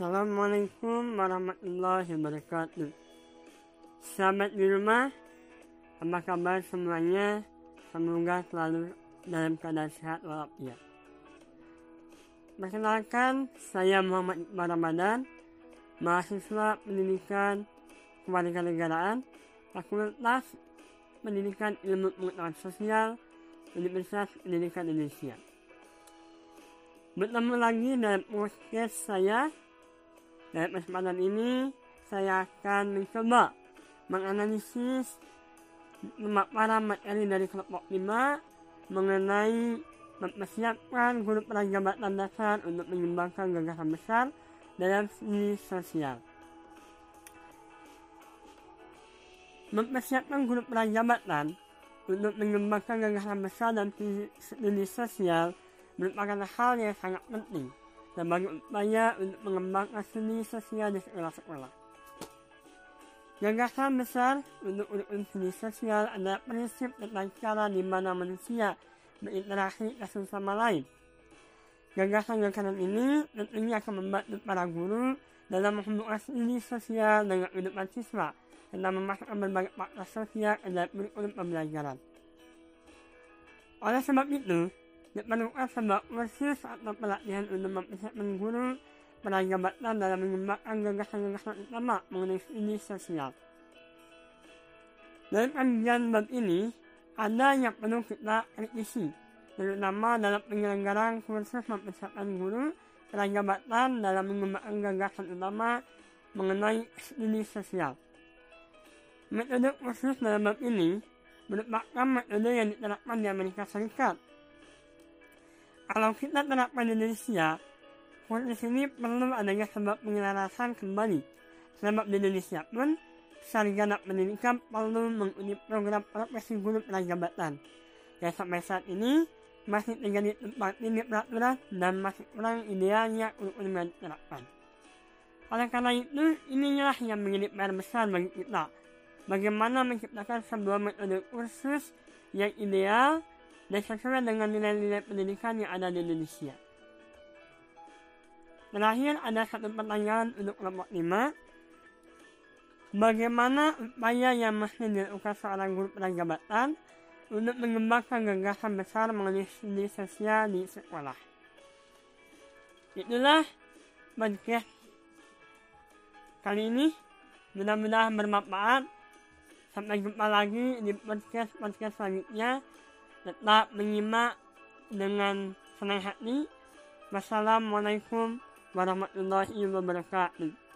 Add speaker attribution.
Speaker 1: Assalamualaikum warahmatullahi wabarakatuh. Sahabat di rumah, apa kabar semuanya? Semoga selalu dalam keadaan sehat walafiat. Perkenalkan, saya Muhammad Iqbal Ramadan, mahasiswa pendidikan kewarganegaraan, Fakultas Pendidikan Ilmu Pengetahuan Sosial, Universitas Pendidikan Indonesia. Bertemu lagi dalam podcast saya. Dalam kesempatan ini, saya akan mencoba menganalisis pemaparan materi dari kelompok 5 mengenai mempersiapkan guru jabatan dasar untuk mengembangkan gagasan besar dalam seni sosial. Mempersiapkan guru jabatan untuk mengembangkan gagasan besar dalam seni sosial merupakan hal yang sangat penting sebagai upaya untuk mengembangkan seni sosial di sekolah-sekolah. Gagasan besar untuk urusan seni sosial adalah prinsip tentang cara di mana manusia berinteraksi satu sama lain. Gagasan-gagasan ini tentunya akan membantu para guru dalam menghubungkan seni sosial dengan kehidupan siswa dan memasukkan berbagai faktor sosial ke dalam kurikulum pembelajaran. Oleh sebab itu, diperlukan sebuah kursus atau pelatihan untuk mempersiapkan guru pada jabatan dalam mengembangkan gagasan-gagasan utama mengenai ini sosial. Dalam kajian bab ini, ada yang perlu kita kritisi, terutama dalam penyelenggaraan kursus mempersiapkan guru pada jabatan dalam mengembangkan gagasan utama mengenai ini sosial. Metode kursus dalam bab ini merupakan metode yang diterapkan di Amerika Serikat kalau kita terapkan di Indonesia, di sini perlu adanya sebab penyelarasan kembali. Sebab di Indonesia pun, sarjana pendidikan perlu mengikuti program profesi guru prajabatan. yang sampai saat ini masih terjadi tempat ini peraturan dan masih kurang idealnya untuk diterapkan. Oleh karena itu, inilah yang menjadi PR besar bagi kita. Bagaimana menciptakan sebuah metode kursus yang ideal dan sesuai dengan nilai-nilai pendidikan yang ada di Indonesia. Terakhir ada satu pertanyaan untuk kelompok 5. Bagaimana upaya yang mesti dilakukan seorang guru prajabatan untuk mengembangkan gagasan besar mengenai studi sosial di sekolah? Itulah podcast kali ini. Mudah-mudahan bermanfaat. Sampai jumpa lagi di podcast-podcast selanjutnya tetap menyimak dengan senang hati. Wassalamualaikum warahmatullahi wabarakatuh.